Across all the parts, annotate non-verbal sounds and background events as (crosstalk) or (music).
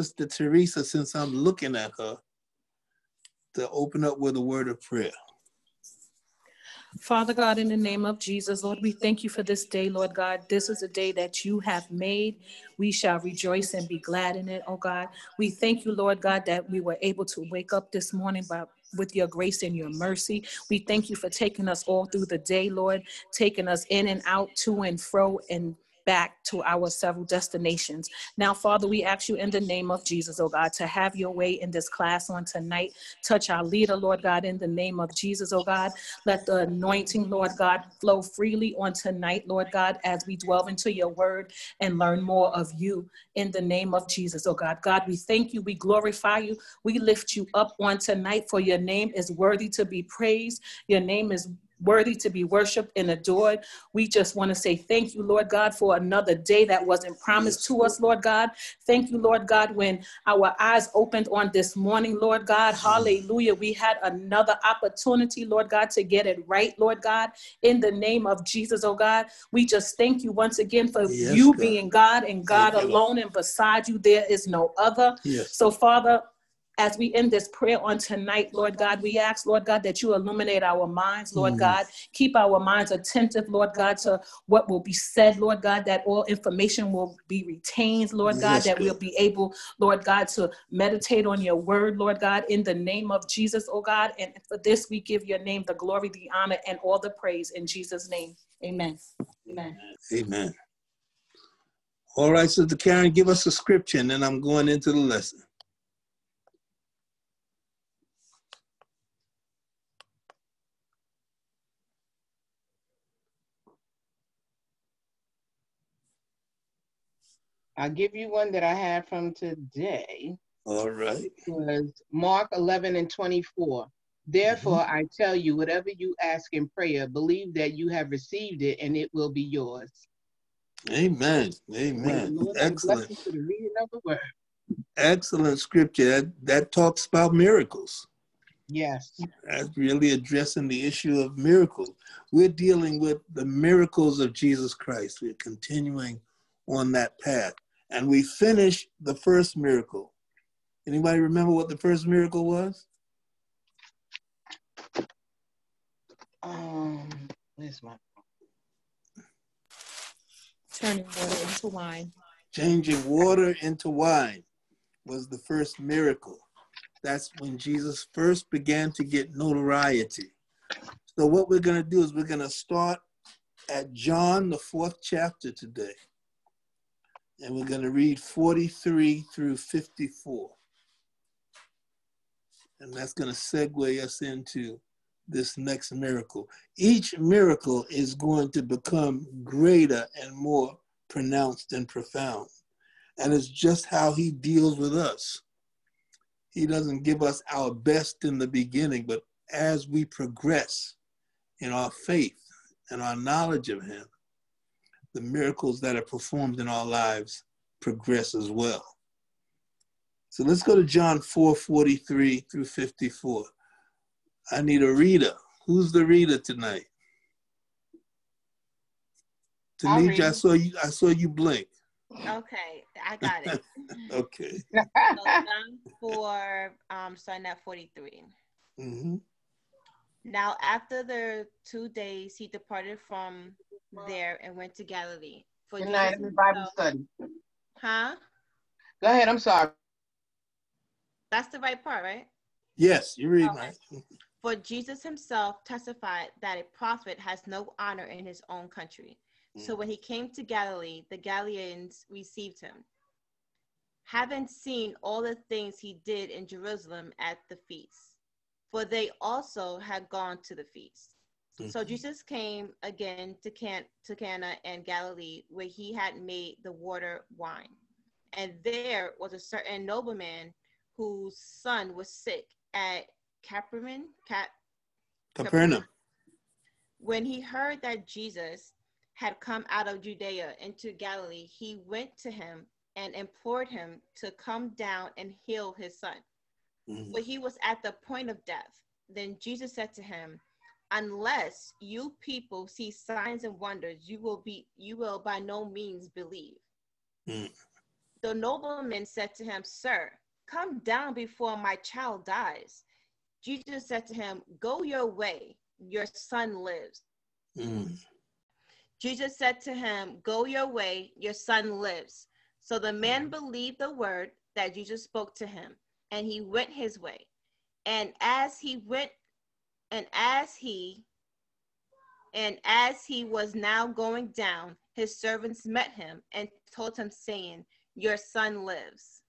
Sister Teresa, since I'm looking at her, to open up with a word of prayer. Father God, in the name of Jesus, Lord, we thank you for this day, Lord God. This is a day that you have made. We shall rejoice and be glad in it, oh God. We thank you, Lord God, that we were able to wake up this morning by with your grace and your mercy. We thank you for taking us all through the day, Lord, taking us in and out, to and fro, and back to our several destinations. Now, Father, we ask you in the name of Jesus, oh God, to have your way in this class on tonight. Touch our leader, Lord God, in the name of Jesus, oh God. Let the anointing, Lord God, flow freely on tonight, Lord God, as we dwell into your word and learn more of you in the name of Jesus, oh God. God, we thank you, we glorify you, we lift you up on tonight, for your name is worthy to be praised. Your name is worthy to be worshiped and adored. We just want to say thank you, Lord God, for another day that wasn't promised to us, Lord God. Thank you, Lord God, when our eyes opened on this morning, Lord God. Hallelujah. We had another opportunity, Lord God, to get it right, Lord God, in the name of Jesus, oh God. We just thank you once again for yes, you God. being God and God alone, and beside you, there is no other. Yes. So, Father, as we end this prayer on tonight, Lord God, we ask, Lord God, that you illuminate our minds, Lord mm. God. Keep our minds attentive, Lord God, to what will be said, Lord God, that all information will be retained, Lord God, yes, that God. we'll be able, Lord God, to meditate on your word, Lord God, in the name of Jesus, oh God. And for this, we give your name the glory, the honor, and all the praise in Jesus' name. Amen. Amen. Amen. All right, Sister Karen, give us a scripture, and then I'm going into the lesson. I'll give you one that I have from today. All right. Was Mark 11 and 24. Therefore, mm-hmm. I tell you, whatever you ask in prayer, believe that you have received it and it will be yours. Amen. Amen. Excellent. Excellent scripture. That, that talks about miracles. Yes. That's really addressing the issue of miracles. We're dealing with the miracles of Jesus Christ. We're continuing on that path and we finished the first miracle. Anybody remember what the first miracle was? Um, where's my turning water into wine? Changing water into wine was the first miracle. That's when Jesus first began to get notoriety. So what we're going to do is we're going to start at John, the fourth chapter today and we're going to read 43 through 54. And that's going to segue us into this next miracle. Each miracle is going to become greater and more pronounced and profound. And it's just how he deals with us. He doesn't give us our best in the beginning, but as we progress in our faith and our knowledge of him, the miracles that are performed in our lives progress as well. So let's go to John 4 43 through 54. I need a reader. Who's the reader tonight? Tanisha, I saw you I saw you blink. Okay, I got it. (laughs) okay. So John 4, um, starting at 43. Mm-hmm. Now, after the two days, he departed from there and went to Galilee. For Good night, Bible study. Huh? Go ahead. I'm sorry. That's the right part, right? Yes, you read okay. right. For Jesus himself testified that a prophet has no honor in his own country. Mm. So when he came to Galilee, the Galileans received him, having seen all the things he did in Jerusalem at the feast, for they also had gone to the feast. So Jesus came again to, Can- to Cana and Galilee, where he had made the water wine. And there was a certain nobleman whose son was sick at Capernaum. Cap- Capernaum. When he heard that Jesus had come out of Judea into Galilee, he went to him and implored him to come down and heal his son. Mm-hmm. But he was at the point of death. Then Jesus said to him, unless you people see signs and wonders, you will be you will by no means believe. Mm. The nobleman said to him, Sir, come down before my child dies. Jesus said to him, Go your way, your son lives. Mm. Jesus said to him, Go your way, your son lives. So the man believed the word that Jesus spoke to him, and he went his way. And as he went, and as he and as he was now going down, his servants met him and told him, saying, Your son lives.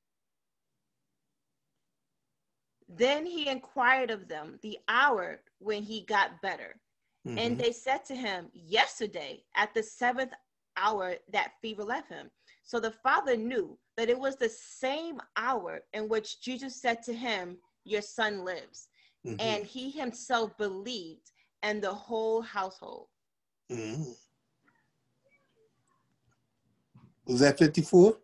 Then he inquired of them the hour when he got better. Mhm. And they said to him, Yesterday, at the seventh hour, that fever left him. So the father knew that it was the same hour in which Jesus said to him, Your son lives. Mhm. And he himself believed, and the whole household. Mhm. Was that 54?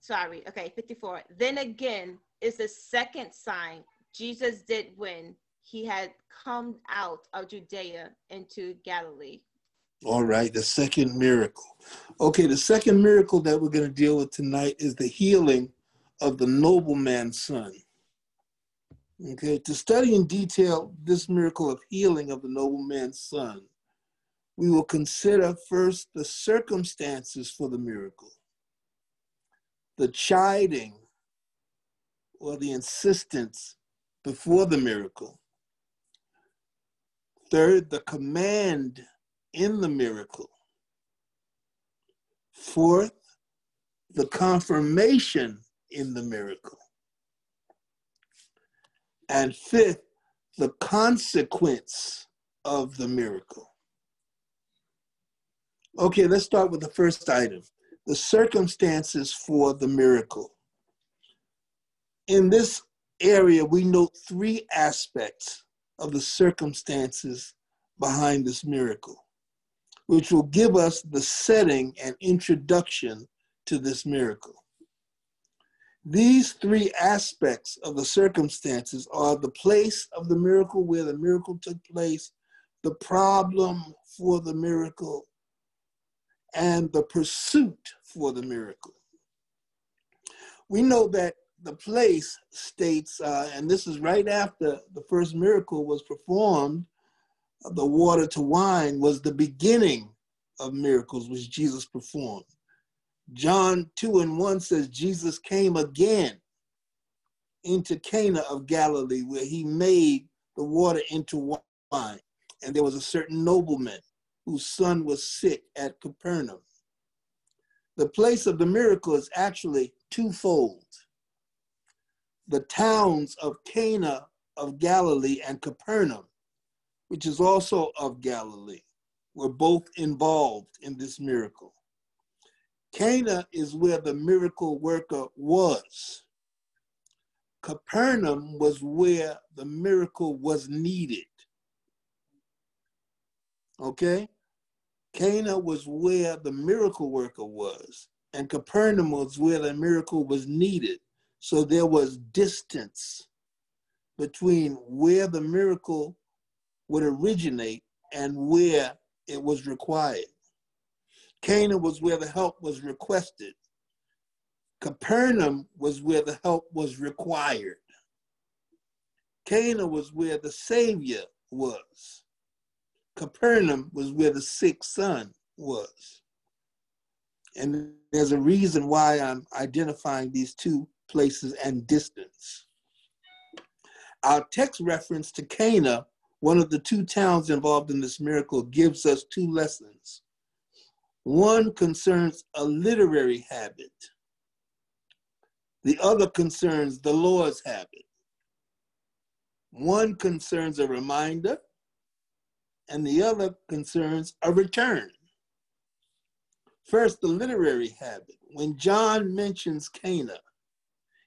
Sorry, okay, 54. Then again is the second sign Jesus did when he had come out of Judea into Galilee. All right, the second miracle. Okay, the second miracle that we're going to deal with tonight is the healing of the nobleman's son. Okay, to study in detail this miracle of healing of the nobleman's son, we will consider first the circumstances for the miracle, the chiding or the insistence before the miracle. Third, the command in the miracle. Fourth, the confirmation in the miracle. And fifth, the consequence of the miracle. Okay, let's start with the first item the circumstances for the miracle. In this area, we note three aspects of the circumstances behind this miracle, which will give us the setting and introduction to this miracle. These three aspects of the circumstances are the place of the miracle where the miracle took place, the problem for the miracle, and the pursuit for the miracle. We know that the place states, uh, and this is right after the first miracle was performed, the water to wine was the beginning of miracles which Jesus performed. John 2 and 1 says Jesus came again into Cana of Galilee where he made the water into wine. And there was a certain nobleman whose son was sick at Capernaum. The place of the miracle is actually twofold. The towns of Cana of Galilee and Capernaum, which is also of Galilee, were both involved in this miracle. Cana is where the miracle worker was. Capernaum was where the miracle was needed. Okay? Cana was where the miracle worker was, and Capernaum was where the miracle was needed. So there was distance between where the miracle would originate and where it was required. Cana was where the help was requested. Capernaum was where the help was required. Cana was where the Savior was. Capernaum was where the sick son was. And there's a reason why I'm identifying these two places and distance. Our text reference to Cana, one of the two towns involved in this miracle, gives us two lessons. One concerns a literary habit. The other concerns the Lord's habit. One concerns a reminder, and the other concerns a return. First, the literary habit. When John mentions Cana,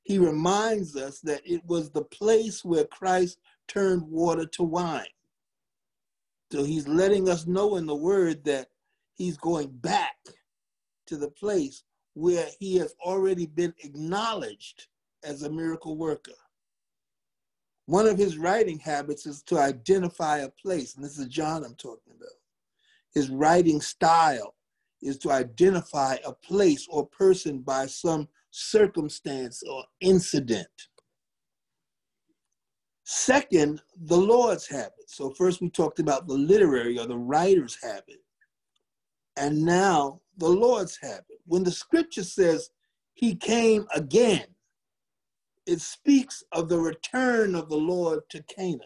he reminds us that it was the place where Christ turned water to wine. So he's letting us know in the word that he's going back to the place where he has already been acknowledged as a miracle worker. One of his writing habits is to identify a place, and this is John I'm talking about. His writing style is to identify a place or person by some circumstance or incident. Second, the Lord's habit. So, first we talked about the literary or the writer's habit. And now the Lord's habit. When the scripture says he came again, it speaks of the return of the Lord to Cana.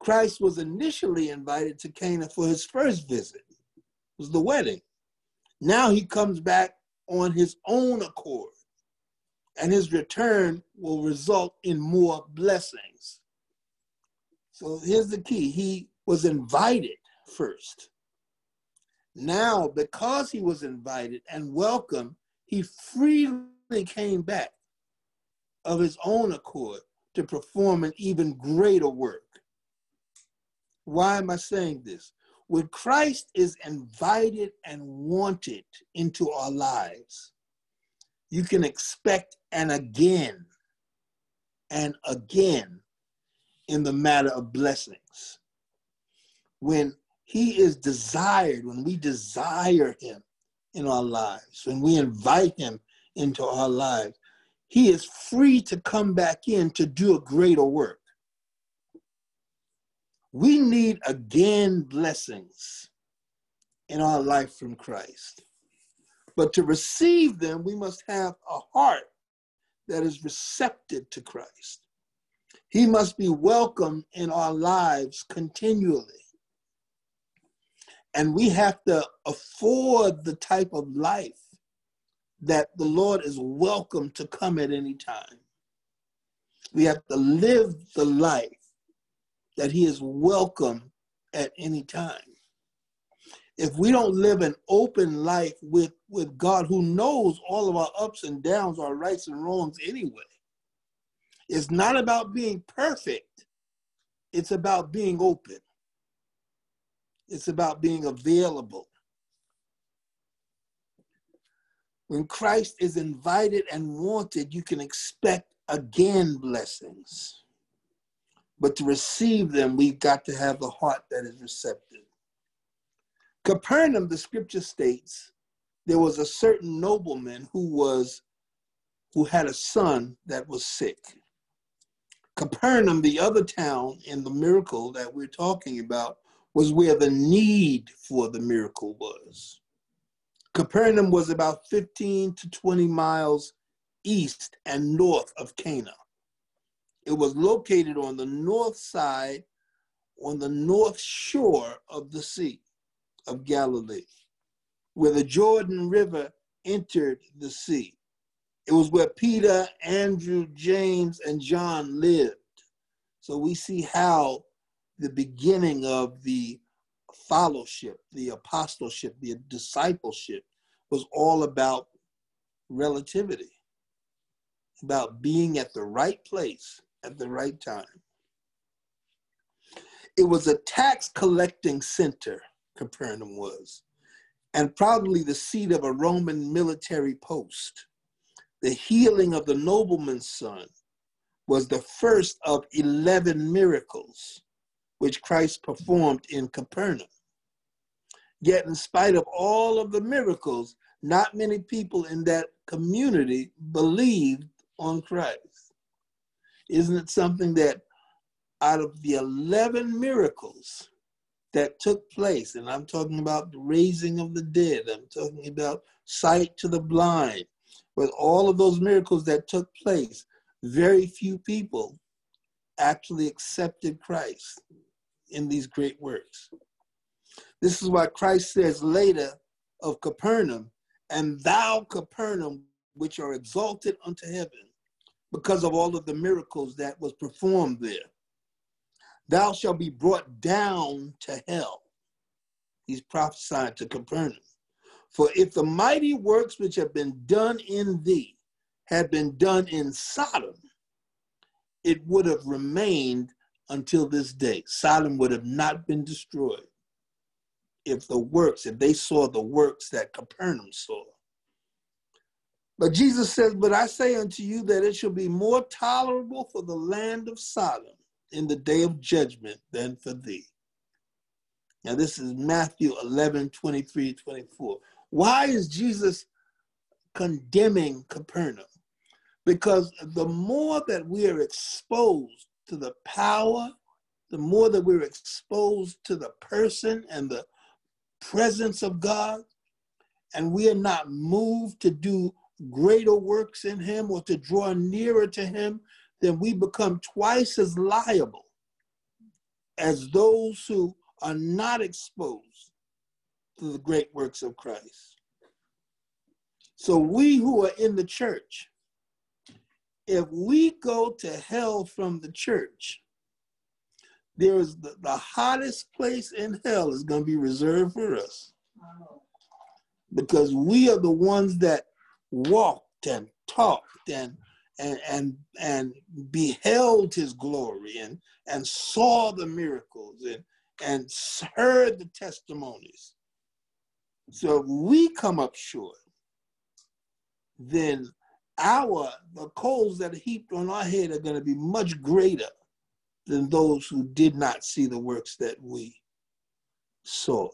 Christ was initially invited to Cana for his first visit, it was the wedding. Now he comes back on his own accord, and his return will result in more blessings. So here's the key he was invited first. Now, because he was invited and welcomed, he freely came back of his own accord to perform an even greater work. Why am I saying this? When Christ is invited and wanted into our lives, you can expect an again and again in the matter of blessings. When he is desired, when we desire him in our lives, when we invite him into our lives, he is free to come back in to do a greater work. We need again blessings in our life from Christ. But to receive them, we must have a heart that is receptive to Christ. He must be welcome in our lives continually. And we have to afford the type of life that the Lord is welcome to come at any time. We have to live the life that He is welcome at any time. If we don't live an open life with, with God who knows all of our ups and downs, our rights and wrongs anyway, it's not about being perfect, it's about being open, it's about being available When Christ is invited and wanted, you can expect again blessings. But to receive them, we've got to have the heart that is receptive. Capernaum, the scripture states, there was a certain nobleman who was who had a son that was sick. Capernaum, the other town in the miracle that we're talking about, was where the need for the miracle was. Capernaum was about 15 to 20 miles east and north of Cana. It was located on the north side, on the north shore of the Sea of Galilee, where the Jordan River entered the sea. It was where Peter, Andrew, James, and John lived. So we see how the beginning of the fellowship, the apostleship, the discipleship was all about relativity, about being at the right place at the right time. It was a tax collecting center, Capernaum was, and probably the seat of a Roman military post. The healing of the nobleman's son was the first of 11 miracles which Christ performed in Capernaum. Yet, in spite of all of the miracles, not many people in that community believed on Christ. Isn't it something that out of the 11 miracles that took place, and I'm talking about the raising of the dead, I'm talking about sight to the blind, with all of those miracles that took place, very few people actually accepted Christ in these great works. This is why Christ says later of Capernaum, and thou, Capernaum, which are exalted unto heaven, because of all of the miracles that was performed there, thou shalt be brought down to hell. He's prophesying to Capernaum. For if the mighty works which have been done in thee had been done in Sodom, it would have remained until this day. Sodom would have not been destroyed if the works, if they saw the works that Capernaum saw. But Jesus says, But I say unto you that it shall be more tolerable for the land of Sodom in the day of judgment than for thee. Now, this is Matthew 11, 23, 24. Why is Jesus condemning Capernaum because the more that we are exposed to the power, the more that we're exposed to the person and the presence of God, and we are not moved to do greater works in Him or to draw nearer to Him, then we become twice as liable as those who are not exposed to the great works of Christ. So we who are in the church, if we go to hell from the church, there is the, the hottest place in hell is going to be reserved for us. Because we are the ones that walked and talked and and and and beheld his glory and and saw the miracles and and heard the testimonies. So if we come up short, then our the coals that are heaped on our head are going to be much greater than those who did not see the works that we saw.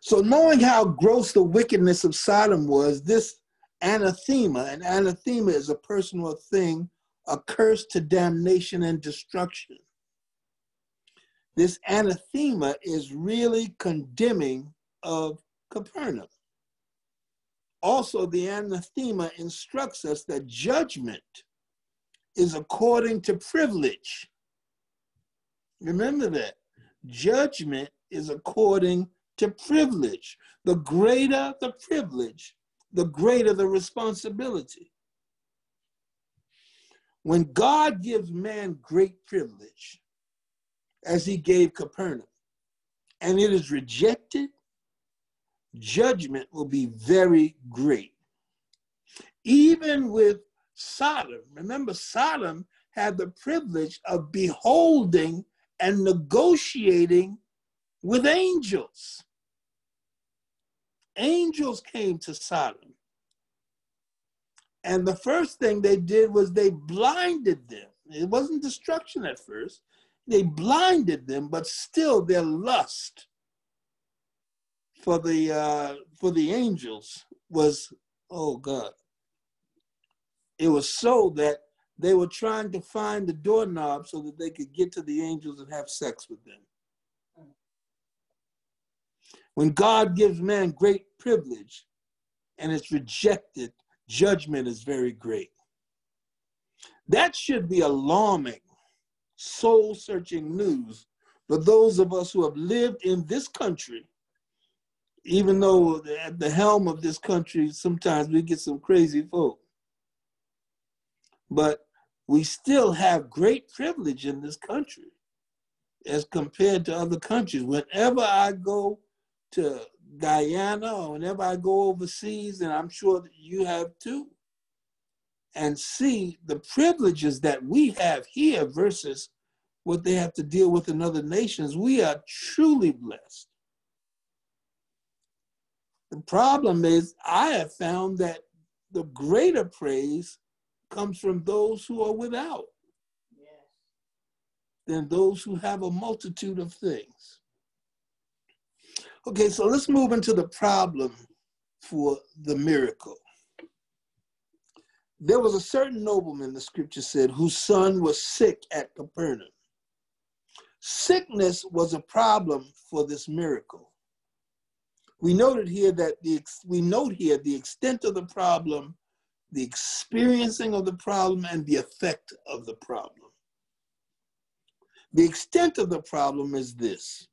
So knowing how gross the wickedness of Sodom was, this anathema, and anathema is a person or thing accursed to damnation and destruction. This anathema is really condemning of Capernaum. Also, the anathema instructs us that judgment is according to privilege. Remember that. Judgment is according to privilege. The greater the privilege, the greater the responsibility. When God gives man great privilege, as he gave Capernaum, and it is rejected, judgment will be very great. Even with Sodom, remember, Sodom had the privilege of beholding and negotiating with angels. Angels came to Sodom. And the first thing they did was they blinded them. It wasn't destruction at first. They blinded them, but still their lust for the uh, for the angels was oh God. It was so that they were trying to find the doorknob so that they could get to the angels and have sex with them. When God gives man great privilege and it's rejected, judgment is very great. That should be alarming, soul searching news for those of us who have lived in this country even though at the helm of this country, sometimes we get some crazy folk. But we still have great privilege in this country as compared to other countries. Whenever I go to Guyana or whenever I go overseas, and I'm sure that you have too, and see the privileges that we have here versus what they have to deal with in other nations, we are truly blessed. The problem is, I have found that the greater praise comes from those who are without than those who have a multitude of things. Okay, so let's move into the problem for the miracle. There was a certain nobleman, the scripture said, whose son was sick at Capernaum. Sickness was a problem for this miracle we noted here that the we note here the extent of the problem, the experiencing of the problem, and the effect of the problem. The extent of the problem is this.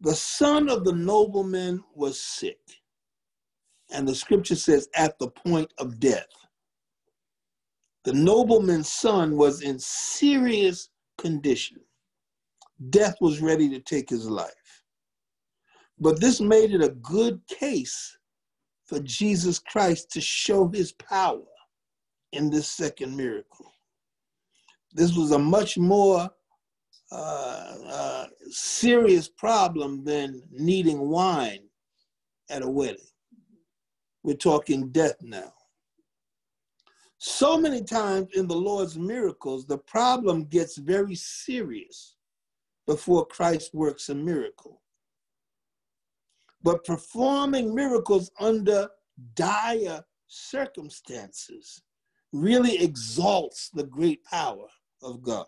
The son of the nobleman was sick, and the scripture says at the point of death. The nobleman's son was in serious condition. Death was ready to take his life. But this made it a good case for Jesus Christ to show his power in this second miracle. This was a much more uh, uh, serious problem than needing wine at a wedding. We're talking death now. So many times in the Lord's miracles, the problem gets very serious before Christ works a miracle but performing miracles under dire circumstances really exalts the great power of God.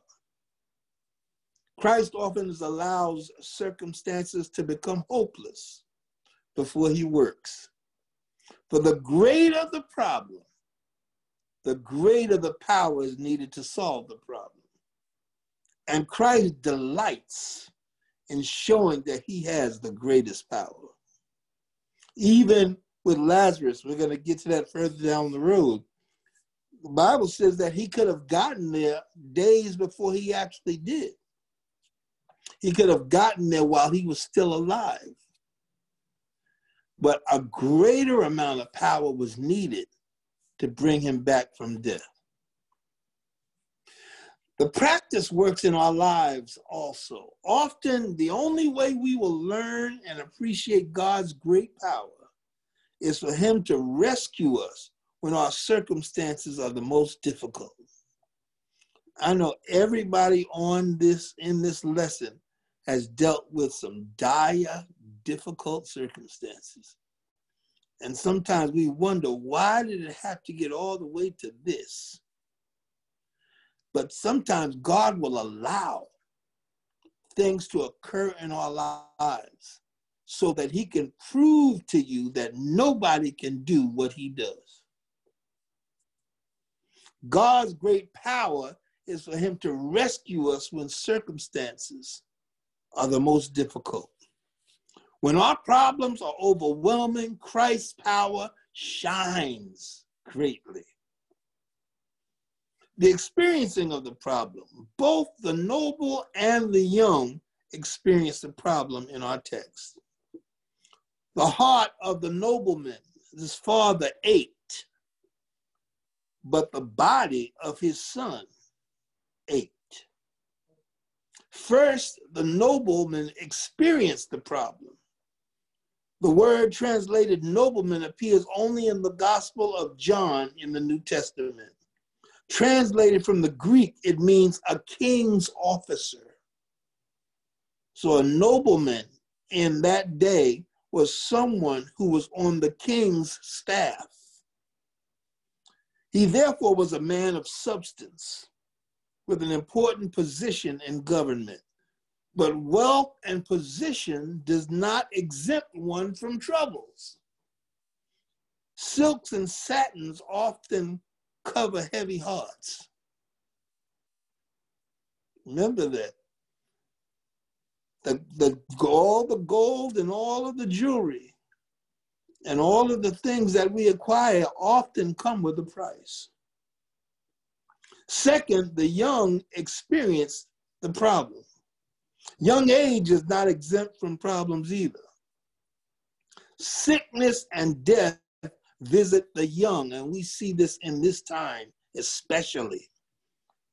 Christ often allows circumstances to become hopeless before he works. For the greater the problem, the greater the power is needed to solve the problem. And Christ delights in showing that he has the greatest power. Even with Lazarus, we're going to get to that further down the road. The Bible says that he could have gotten there days before he actually did. He could have gotten there while he was still alive. But a greater amount of power was needed to bring him back from death. The practice works in our lives also. Often, the only way we will learn and appreciate God's great power is for Him to rescue us when our circumstances are the most difficult. I know everybody on this in this lesson has dealt with some dire, difficult circumstances. And sometimes we wonder why did it have to get all the way to this? But sometimes God will allow things to occur in our lives so that he can prove to you that nobody can do what he does. God's great power is for him to rescue us when circumstances are the most difficult. When our problems are overwhelming, Christ's power shines greatly. The experiencing of the problem, both the noble and the young experience the problem in our text. The heart of the nobleman, his father ached, but the body of his son ached. First, the nobleman experienced the problem. The word translated nobleman appears only in the Gospel of John in the New Testament. Translated from the Greek, it means a king's officer. So a nobleman in that day was someone who was on the king's staff. He therefore was a man of substance with an important position in government. But wealth and position does not exempt one from troubles. Silks and satins often cover heavy hearts. Remember that. The, the, all the gold and all of the jewelry and all of the things that we acquire often come with a price. Second, the young experience the problem. Young age is not exempt from problems either. Sickness and death visit the young, and we see this in this time especially.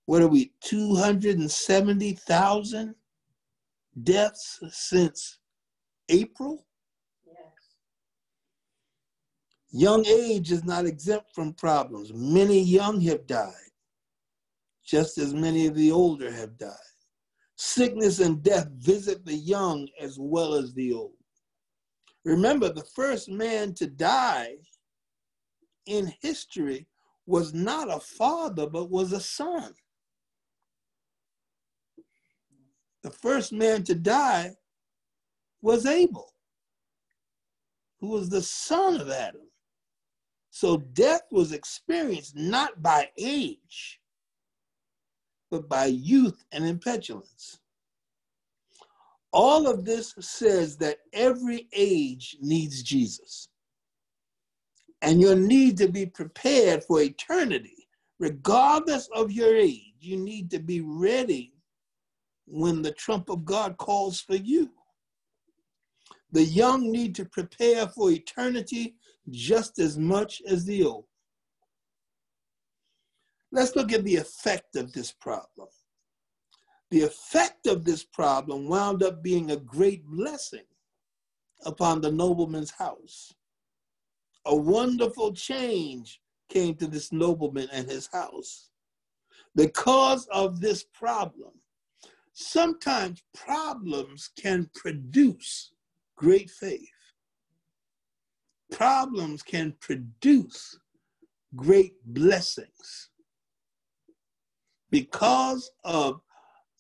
What are we, 270,000 deaths since April? Yes. Young age is not exempt from problems. Many young have died just as many of the older have died. Sickness and death visit the young as well as the old. Remember, the first man to die in history was not a father, but was a son. The first man to die was Abel, who was the son of Adam. So death was experienced not by age, but by youth and impetulance. All of this says that every age needs Jesus. And you need to be prepared for eternity. Regardless of your age, you need to be ready when the trump of God calls for you. The young need to prepare for eternity just as much as the old. Let's look at the effect of this problem. The effect of this problem wound up being a great blessing upon the nobleman's house. A wonderful change came to this nobleman and his house. Because of this problem, sometimes problems can produce great faith. problems can produce great blessings. Because of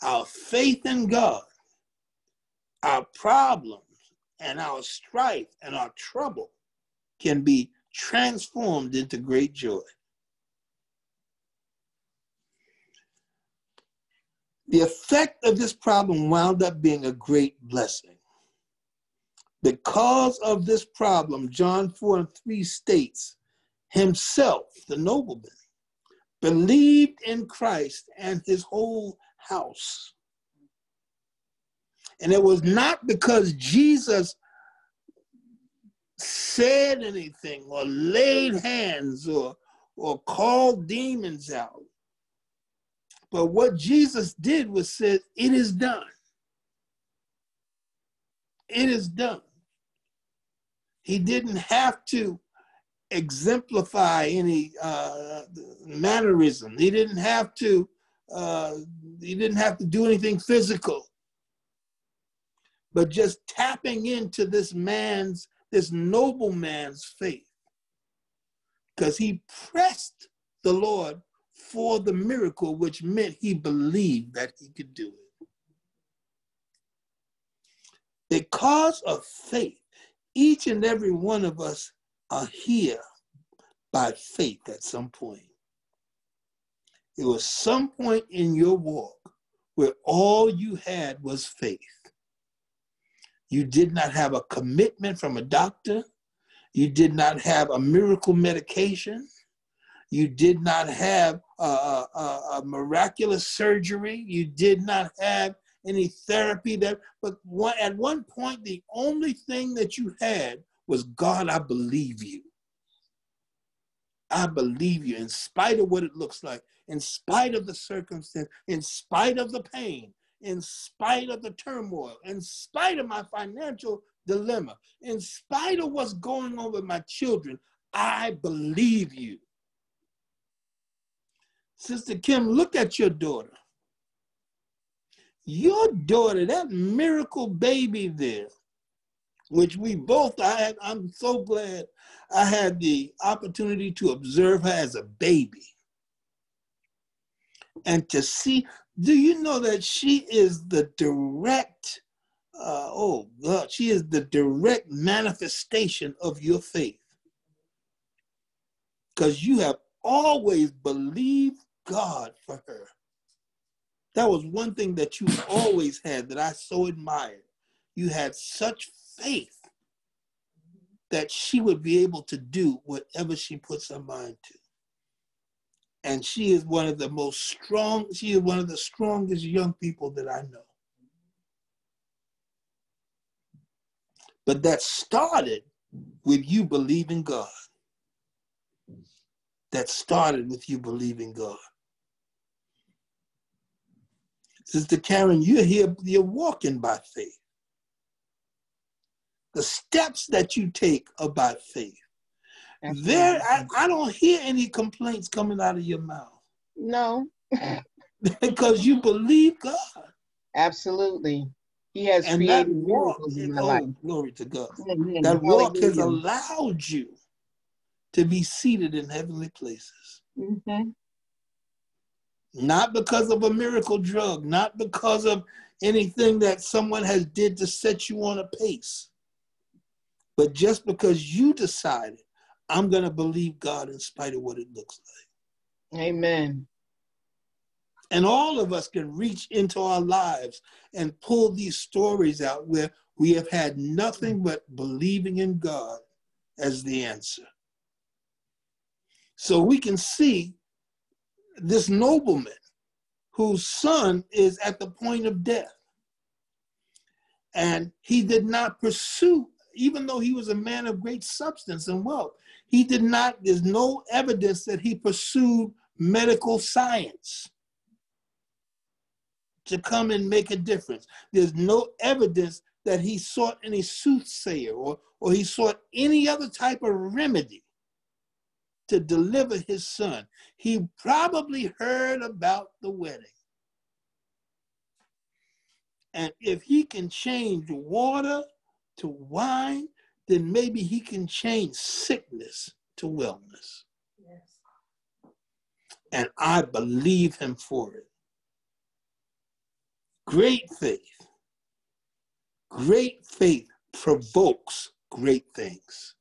our faith in God, our problems and our strife and our trouble can be transformed into great joy. The effect of this problem wound up being a great blessing. Because of this problem, John 4 and 3 states, himself, the nobleman, believed in Christ and his whole house. And it was not because Jesus said anything or laid hands or, or called demons out. But what Jesus did was said, It is done. It is done. He didn't have to exemplify any uh, mannerism. He didn't have to. Uh, he didn't have to do anything physical. But just tapping into this man's, this noble man's faith, because he pressed the Lord for the miracle, which meant he believed that he could do it. Because of faith, each and every one of us are here by faith at some point. It was some point in your walk where all you had was faith. You did not have a commitment from a doctor. You did not have a miracle medication. You did not have a, a, a miraculous surgery. You did not have any therapy that, but one, at one point, the only thing that you had was God, I believe you. I believe you in spite of what it looks like, in spite of the circumstance, in spite of the pain, in spite of the turmoil, in spite of my financial dilemma, in spite of what's going on with my children, I believe you. Sister Kim, look at your daughter. Your daughter, that miracle baby there, which we both, I, I'm so glad I had the opportunity to observe her as a baby. And to see, do you know that she is the direct, uh, oh God, she is the direct manifestation of your faith. Because you have always believed God for her. That was one thing that you always had that I so admired. You had such faith that she would be able to do whatever she puts her mind to. And she is one of the most strong, she is one of the strongest young people that I know. But that started with you believing God. That started with you believing God. Sister Karen, you're here, you're walking by faith. The steps that you take are by faith. There, I, I don't hear any complaints coming out of your mouth. No. (laughs) because you believe God. Absolutely. He has and created that walk, in my oh, life. glory to God. Amen. That walk has allowed you to be seated in heavenly places. Mhm. Not because of a miracle drug, not because of anything that someone has did to set you on a pace, but just because you decided, I'm going to believe God in spite of what it looks like. Amen. And all of us can reach into our lives and pull these stories out where we have had nothing but believing in God as the answer. So we can see this nobleman whose son is at the point of death. And he did not pursue, even though he was a man of great substance and wealth, he did not, there's no evidence that he pursued medical science to come and make a difference. There's no evidence that he sought any soothsayer or, or he sought any other type of remedy to deliver his son. He probably heard about the wedding. And if he can change water to wine, then maybe he can change sickness to wellness. Yes. And I believe him for it. Great faith. Great faith provokes great things.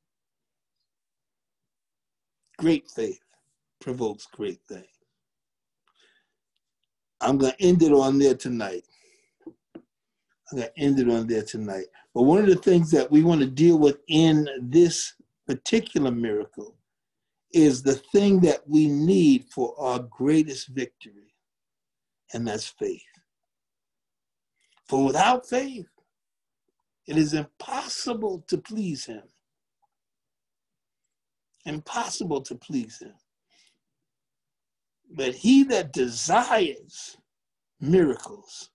Great faith provokes great things. I'm going to end it on there tonight. I'm going to end it on there tonight. But one of the things that we want to deal with in this particular miracle is the thing that we need for our greatest victory, and that's faith. For without faith, it is impossible to please Him. Impossible to please Him. But he that desires miracles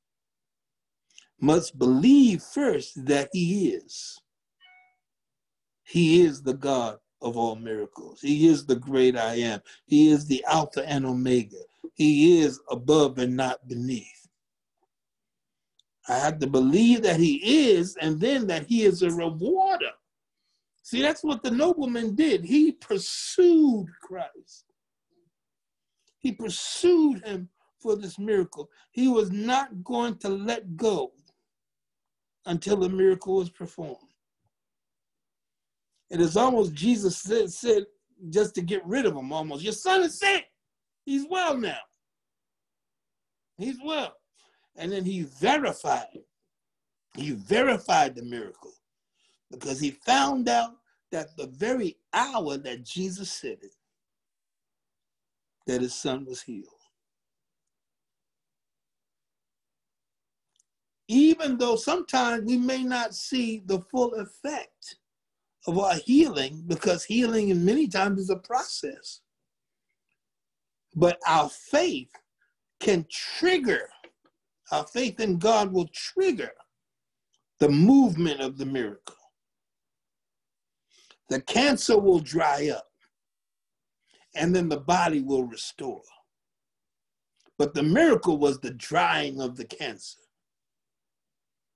must believe first that he is. He is the God of all miracles. He is the great I am. He is the Alpha and Omega. He is above and not beneath. I have to believe that he is, and then that he is a rewarder. See, that's what the nobleman did. He pursued Christ. He pursued him for this miracle. He was not going to let go until the miracle was performed. It is almost Jesus said, said just to get rid of him almost. Your son is sick. He's well now. He's well. And then he verified. He verified the miracle because he found out that the very hour that Jesus said it, that his son was healed. Even though sometimes we may not see the full effect of our healing, because healing in many times is a process. But our faith can trigger, our faith in God will trigger the movement of the miracle. The cancer will dry up and then the body will restore. But the miracle was the drying of the cancer.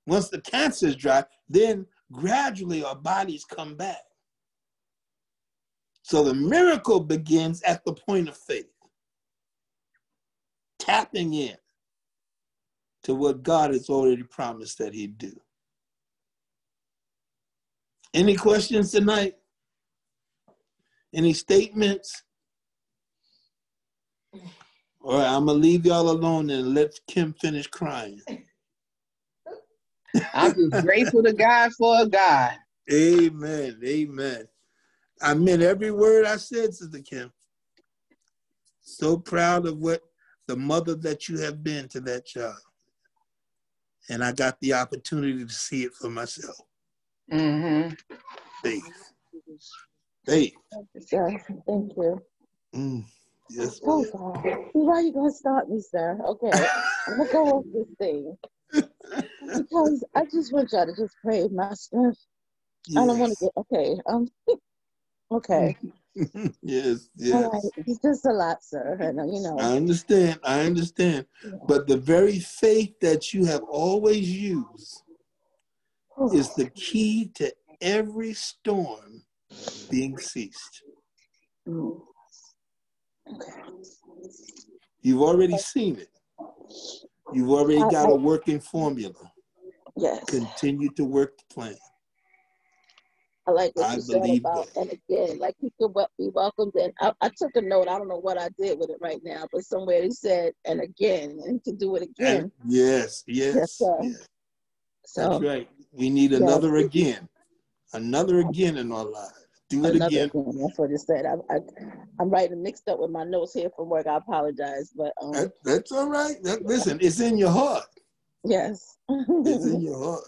Once the cancer is dry, then gradually our bodies come back. So the miracle begins at the point of faith, tapping in to what God has already promised that He'd do. Any questions tonight? Any statements? All right, I'm gonna leave y'all alone and let Kim finish crying. I'm just grateful to God for a God. Amen. Amen. I meant every word I said, Sister Kim. So proud of what the mother that you have been to that child. And I got the opportunity to see it for myself. Mm-hmm. Faith. Faith. Sir, thank you. Mm, yes. Oh. God. Why are you gonna stop me, sir? Okay. (laughs) I'm gonna go off this thing. Because I just want y'all to just pray my strength. I don't want to get okay. Um (laughs) okay. (laughs) yes, yes. right. It's just a lot, sir. And uh, you know. I understand. I understand. But the very faith that you have always used is the key to every storm being ceased. Mm. Okay. You've already seen it. You've already uh, got a working formula. Yes. Continue to work the plan. I like what I you said believe about, that. and again, like he could be welcomed. And I, I took a note. I don't know what I did with it right now, but somewhere he said, and again, and to do it again. And yes, yes, Yes, yes. So That's right. We need Yes. another again. Another again in our lives. Do it again. again. That's what it said. I, I, I'm writing mixed up with my notes here from work. I apologize, but um, That, that's all right. That, listen, it's in your heart. yes. It's in (laughs) your heart.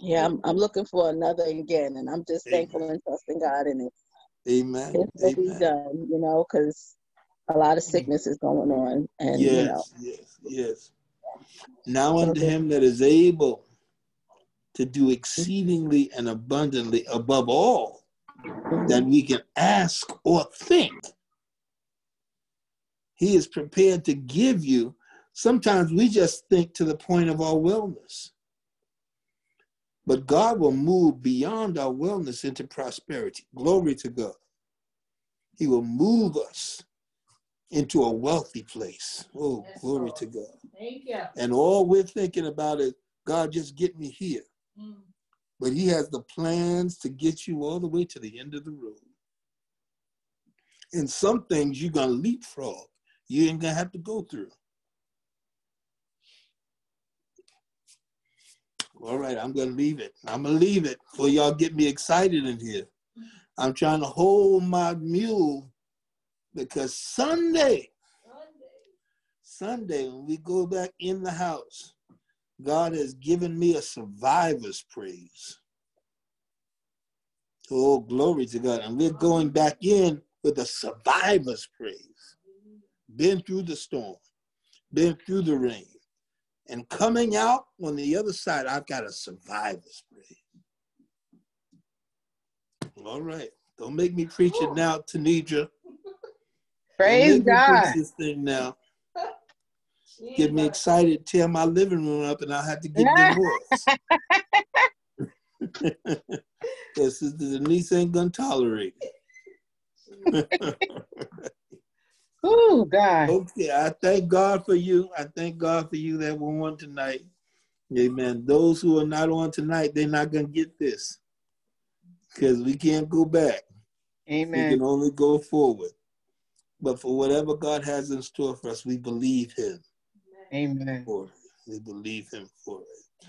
yeah, I'm, I'm looking for another again, and I'm just Amen. thankful and trusting God in it. Amen. It will be done, you know, because a lot of sickness is going on, and you know, Yes, yes, yes. Now unto him that is able to do exceedingly and abundantly above all that we can ask or think. He is prepared to give you. Sometimes we just think to the point of our wellness. But God will move beyond our wellness into prosperity. Glory to God. He will move us into a wealthy place. Oh, yes, glory Lord. to God. Thank you. And all we're thinking about is, God, just get me here. Mm. But He has the plans to get you all the way to the end of the road. And some things you're going to leapfrog. You ain't going to have to go through. All right, I'm going to leave it. I'm going to leave it for y'all get me excited in here. I'm trying to hold my mule because Sunday, Sunday, when we go back in the house, God has given me a survivor's praise. Oh, glory to God. And we're going back in with a survivor's praise. Been through the storm, been through the rain. And coming out on the other side, I've got a survivor's praise. All right. Don't make me preach it now, Tanidra. Praise God. This thing now. Get me excited, tear my living room up, and I'll have to get divorced. (laughs) Because the Denise ain't gonna tolerate it. (laughs) oh God. Okay, I thank God for you. I thank God for you that were on tonight. Amen. Those who are not on tonight, they're not gonna get this. Because we can't go back. Amen. We can only go forward. But for whatever God has in store for us, we believe Him. Amen. For. We believe Him for it.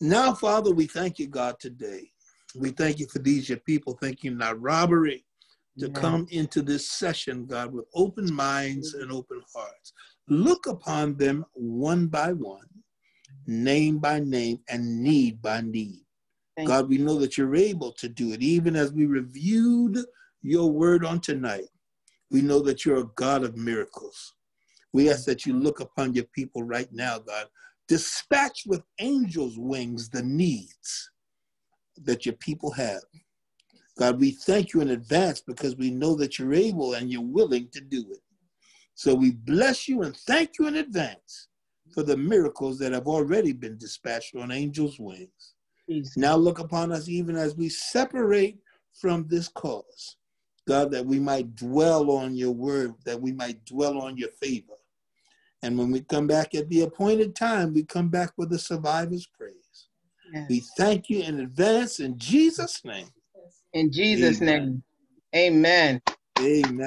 Now, Father, we thank you, God, today. We thank you for these your people. Thank you, not robbery, to come into this session, God, with open minds and open hearts. Look upon them one by one, name by name, and need by need. Thank God, we know that you're able to do it, even as we reviewed your word on tonight. We know that you're a God of miracles. We ask that you look upon your people right now, God. Dispatch with angels' wings the needs that your people have. God, we thank you in advance because we know that you're able and you're willing to do it. So we bless you and thank you in advance for the miracles that have already been dispatched on angels' wings. Now look upon us even as we separate from this cause. God, that we might dwell on your word, that we might dwell on your favor. And when we come back at the appointed time, we come back with a survivor's praise. Yes. We thank you in advance in Jesus' name. In Jesus' Amen. name. Amen. Amen.